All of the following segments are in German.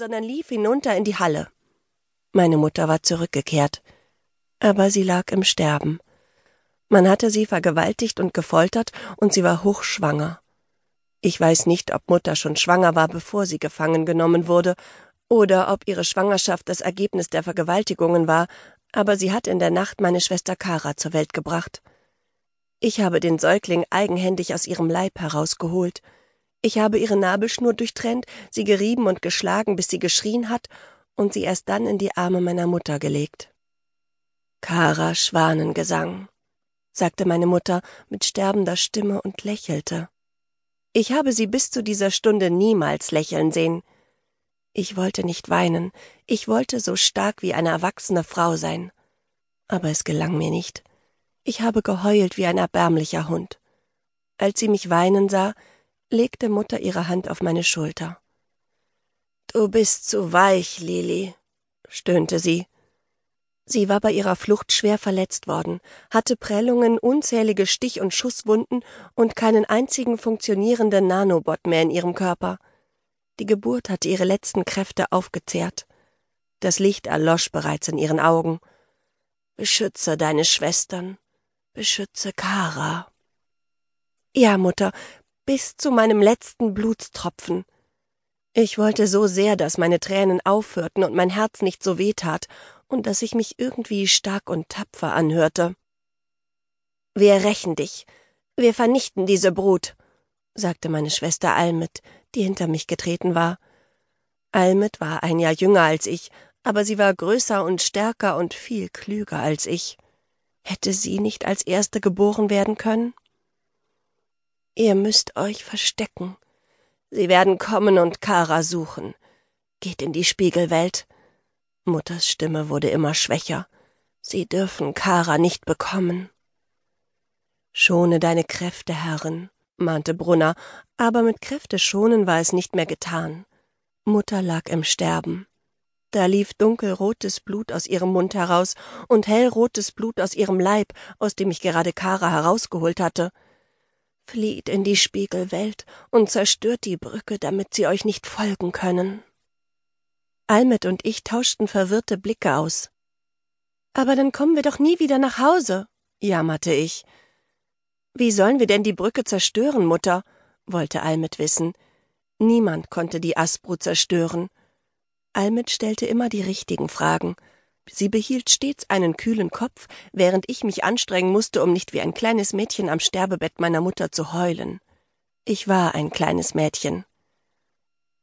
sondern lief hinunter in die Halle. Meine Mutter war zurückgekehrt, aber sie lag im Sterben. Man hatte sie vergewaltigt und gefoltert, und sie war hochschwanger. Ich weiß nicht, ob Mutter schon schwanger war, bevor sie gefangen genommen wurde, oder ob ihre Schwangerschaft das Ergebnis der Vergewaltigungen war, aber sie hat in der Nacht meine Schwester Kara zur Welt gebracht. Ich habe den Säugling eigenhändig aus ihrem Leib herausgeholt. Ich habe ihre Nabelschnur durchtrennt, sie gerieben und geschlagen, bis sie geschrien hat, und sie erst dann in die Arme meiner Mutter gelegt. Kara Schwanengesang, sagte meine Mutter mit sterbender Stimme und lächelte. Ich habe sie bis zu dieser Stunde niemals lächeln sehen. Ich wollte nicht weinen, ich wollte so stark wie eine erwachsene Frau sein. Aber es gelang mir nicht. Ich habe geheult wie ein erbärmlicher Hund. Als sie mich weinen sah, legte Mutter ihre Hand auf meine Schulter. Du bist zu weich, Lili, stöhnte sie. Sie war bei ihrer Flucht schwer verletzt worden, hatte Prellungen, unzählige Stich- und Schusswunden und keinen einzigen funktionierenden Nanobot mehr in ihrem Körper. Die Geburt hatte ihre letzten Kräfte aufgezehrt. Das Licht erlosch bereits in ihren Augen. Beschütze deine Schwestern, beschütze Kara. Ja, Mutter, bis zu meinem letzten Blutstropfen. Ich wollte so sehr, dass meine Tränen aufhörten und mein Herz nicht so weh tat und dass ich mich irgendwie stark und tapfer anhörte. Wir rächen dich. Wir vernichten diese Brut, sagte meine Schwester Almet, die hinter mich getreten war. Almet war ein Jahr jünger als ich, aber sie war größer und stärker und viel klüger als ich. Hätte sie nicht als erste geboren werden können? Ihr müsst euch verstecken. Sie werden kommen und Kara suchen. Geht in die Spiegelwelt. Mutters Stimme wurde immer schwächer. Sie dürfen Kara nicht bekommen. Schone deine Kräfte, Herrin, mahnte Brunner, aber mit Kräfte schonen war es nicht mehr getan. Mutter lag im Sterben. Da lief dunkelrotes Blut aus ihrem Mund heraus und hellrotes Blut aus ihrem Leib, aus dem ich gerade Kara herausgeholt hatte. Flieht in die Spiegelwelt und zerstört die Brücke, damit sie euch nicht folgen können. Almet und ich tauschten verwirrte Blicke aus. Aber dann kommen wir doch nie wieder nach Hause, jammerte ich. Wie sollen wir denn die Brücke zerstören, Mutter? wollte Almet wissen. Niemand konnte die Asbru zerstören. Almet stellte immer die richtigen Fragen. Sie behielt stets einen kühlen Kopf, während ich mich anstrengen musste, um nicht wie ein kleines Mädchen am Sterbebett meiner Mutter zu heulen. Ich war ein kleines Mädchen.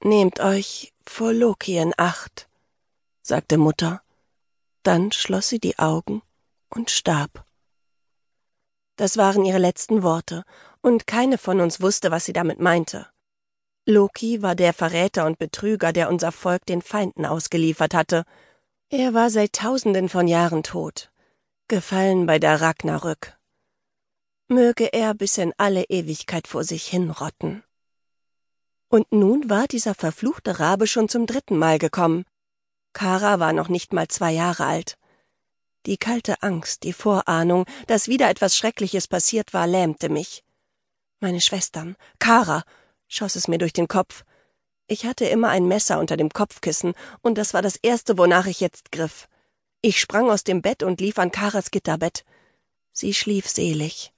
Nehmt euch vor Loki in Acht, sagte Mutter. Dann schloss sie die Augen und starb. Das waren ihre letzten Worte, und keine von uns wusste, was sie damit meinte. Loki war der Verräter und Betrüger, der unser Volk den Feinden ausgeliefert hatte. Er war seit tausenden von Jahren tot, gefallen bei der Ragnarök. Möge er bis in alle Ewigkeit vor sich hinrotten. Und nun war dieser verfluchte Rabe schon zum dritten Mal gekommen. Kara war noch nicht mal zwei Jahre alt. Die kalte Angst, die Vorahnung, dass wieder etwas Schreckliches passiert war, lähmte mich. Meine Schwestern, Kara, schoss es mir durch den Kopf. Ich hatte immer ein Messer unter dem Kopfkissen, und das war das erste, wonach ich jetzt griff. Ich sprang aus dem Bett und lief an Karas Gitterbett. Sie schlief selig.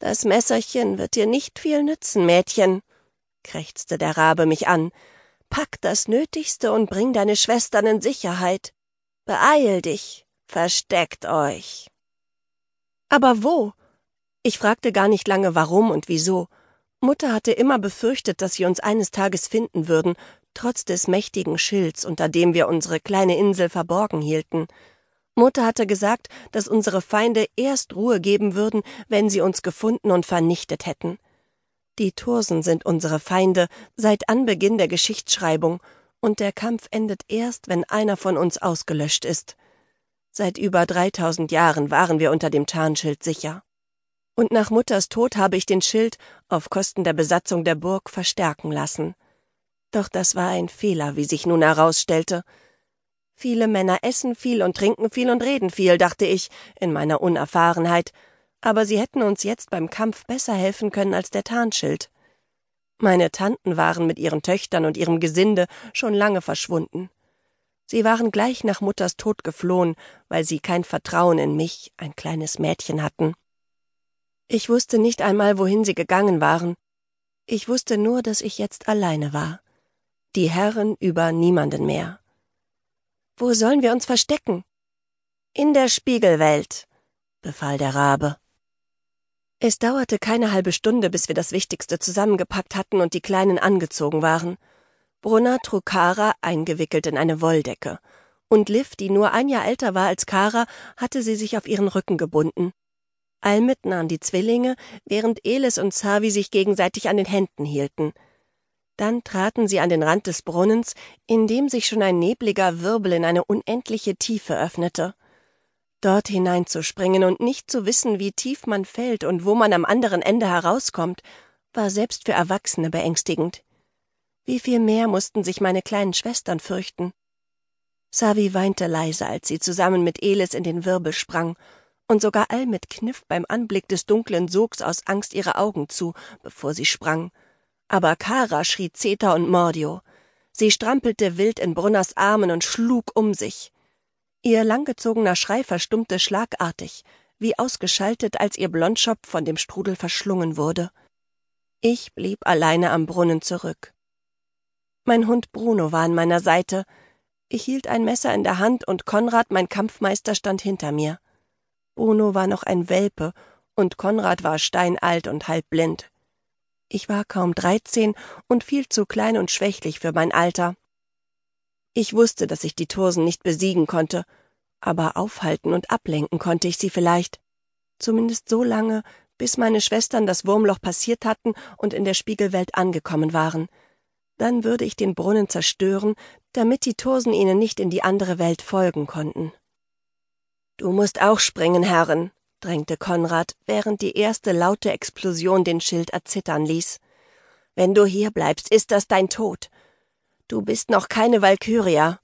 Das Messerchen wird dir nicht viel nützen, Mädchen, krächzte der Rabe mich an. Pack das Nötigste und bring deine Schwestern in Sicherheit. Beeil dich, versteckt euch. Aber wo? Ich fragte gar nicht lange warum und wieso. Mutter hatte immer befürchtet, dass sie uns eines Tages finden würden, trotz des mächtigen Schilds, unter dem wir unsere kleine Insel verborgen hielten. Mutter hatte gesagt, dass unsere Feinde erst Ruhe geben würden, wenn sie uns gefunden und vernichtet hätten. Die Tursen sind unsere Feinde seit Anbeginn der Geschichtsschreibung, und der Kampf endet erst, wenn einer von uns ausgelöscht ist. Seit über dreitausend Jahren waren wir unter dem Tarnschild sicher. Und nach Mutters Tod habe ich den Schild auf Kosten der Besatzung der Burg verstärken lassen. Doch das war ein Fehler, wie sich nun herausstellte. Viele Männer essen viel und trinken viel und reden viel, dachte ich, in meiner Unerfahrenheit, aber sie hätten uns jetzt beim Kampf besser helfen können als der Tarnschild. Meine Tanten waren mit ihren Töchtern und ihrem Gesinde schon lange verschwunden. Sie waren gleich nach Mutters Tod geflohen, weil sie kein Vertrauen in mich, ein kleines Mädchen, hatten. Ich wusste nicht einmal, wohin sie gegangen waren. Ich wusste nur, dass ich jetzt alleine war. Die Herren über niemanden mehr. Wo sollen wir uns verstecken? In der Spiegelwelt, befahl der Rabe. Es dauerte keine halbe Stunde, bis wir das Wichtigste zusammengepackt hatten und die Kleinen angezogen waren. Brunner trug Kara eingewickelt in eine Wolldecke, und Liv, die nur ein Jahr älter war als Kara, hatte sie sich auf ihren Rücken gebunden. Almit nahm die Zwillinge, während Elis und Savi sich gegenseitig an den Händen hielten. Dann traten sie an den Rand des Brunnens, in dem sich schon ein nebliger Wirbel in eine unendliche Tiefe öffnete. Dort hineinzuspringen und nicht zu wissen, wie tief man fällt und wo man am anderen Ende herauskommt, war selbst für Erwachsene beängstigend. Wie viel mehr mussten sich meine kleinen Schwestern fürchten. Savi weinte leise, als sie zusammen mit Elis in den Wirbel sprang, und sogar Almit kniff beim Anblick des dunklen Sogs aus Angst ihre Augen zu, bevor sie sprang. Aber Kara schrie Zeta und Mordio. Sie strampelte wild in Brunners Armen und schlug um sich. Ihr langgezogener Schrei verstummte schlagartig, wie ausgeschaltet, als ihr Blondschopf von dem Strudel verschlungen wurde. Ich blieb alleine am Brunnen zurück. Mein Hund Bruno war an meiner Seite. Ich hielt ein Messer in der Hand und Konrad, mein Kampfmeister, stand hinter mir. Bruno war noch ein Welpe und Konrad war steinalt und halb blind. Ich war kaum dreizehn und viel zu klein und schwächlich für mein Alter. Ich wusste, dass ich die Tursen nicht besiegen konnte, aber aufhalten und ablenken konnte ich sie vielleicht. Zumindest so lange, bis meine Schwestern das Wurmloch passiert hatten und in der Spiegelwelt angekommen waren. Dann würde ich den Brunnen zerstören, damit die Tursen ihnen nicht in die andere Welt folgen konnten. Du musst auch springen, Herren, drängte Konrad, während die erste laute Explosion den Schild erzittern ließ. Wenn du hier bleibst, ist das dein Tod. Du bist noch keine Walkyria.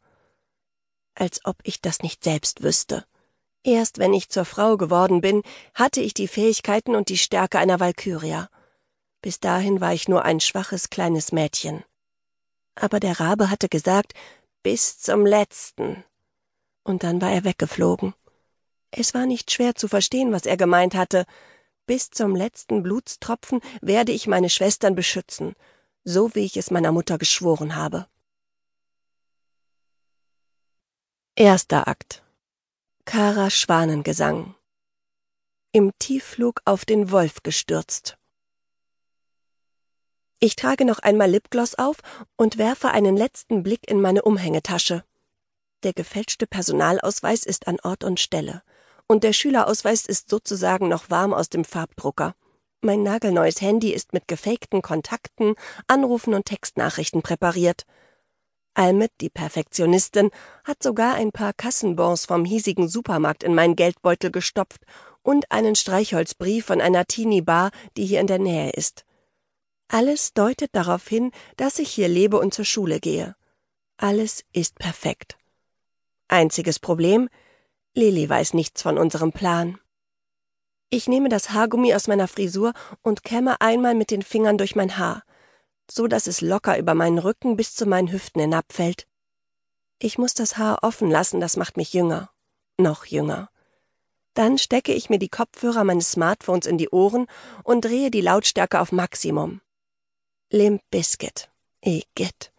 Als ob ich das nicht selbst wüsste. Erst wenn ich zur Frau geworden bin, hatte ich die Fähigkeiten und die Stärke einer Walkyria. Bis dahin war ich nur ein schwaches kleines Mädchen. Aber der Rabe hatte gesagt, bis zum letzten. Und dann war er weggeflogen. Es war nicht schwer zu verstehen, was er gemeint hatte. Bis zum letzten Blutstropfen werde ich meine Schwestern beschützen, so wie ich es meiner Mutter geschworen habe. Erster Akt Kara Schwanengesang Im Tiefflug auf den Wolf gestürzt. Ich trage noch einmal Lipgloss auf und werfe einen letzten Blick in meine Umhängetasche. Der gefälschte Personalausweis ist an Ort und Stelle, und der Schülerausweis ist sozusagen noch warm aus dem Farbdrucker. Mein nagelneues Handy ist mit gefakten Kontakten, Anrufen und Textnachrichten präpariert. Almit, die Perfektionistin, hat sogar ein paar Kassenbons vom hiesigen Supermarkt in meinen Geldbeutel gestopft und einen Streichholzbrief von einer Teenie-Bar, die hier in der Nähe ist. Alles deutet darauf hin, dass ich hier lebe und zur Schule gehe. Alles ist perfekt. Einziges Problem, Lili weiß nichts von unserem Plan. Ich nehme das Haargummi aus meiner Frisur und kämme einmal mit den Fingern durch mein Haar so dass es locker über meinen Rücken bis zu meinen Hüften hinabfällt. Ich muss das Haar offen lassen, das macht mich jünger. Noch jünger. Dann stecke ich mir die Kopfhörer meines Smartphones in die Ohren und drehe die Lautstärke auf Maximum. Limp Biscuit. Igitt.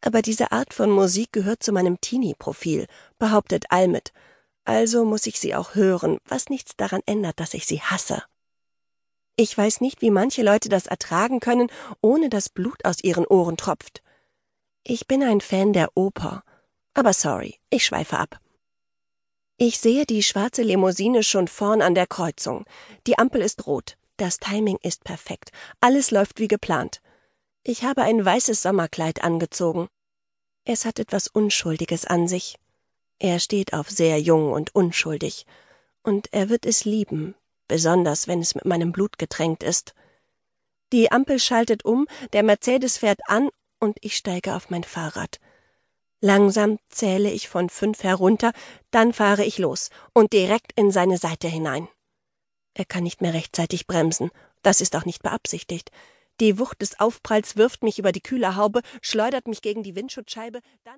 Aber diese Art von Musik gehört zu meinem Teenie-Profil, behauptet Almit. Also muss ich sie auch hören, was nichts daran ändert, dass ich sie hasse. Ich weiß nicht, wie manche Leute das ertragen können, ohne dass Blut aus ihren Ohren tropft. Ich bin ein Fan der Oper. Aber sorry, ich schweife ab. Ich sehe die schwarze Limousine schon vorn an der Kreuzung. Die Ampel ist rot. Das Timing ist perfekt. Alles läuft wie geplant. Ich habe ein weißes Sommerkleid angezogen. Es hat etwas Unschuldiges an sich. Er steht auf sehr jung und unschuldig. Und er wird es lieben, besonders wenn es mit meinem Blut getränkt ist. Die Ampel schaltet um, der Mercedes fährt an und ich steige auf mein Fahrrad. Langsam zähle ich von fünf herunter, dann fahre ich los und direkt in seine Seite hinein. Er kann nicht mehr rechtzeitig bremsen, das ist auch nicht beabsichtigt. Die Wucht des Aufpralls wirft mich über die kühle Haube, schleudert mich gegen die Windschutzscheibe, dann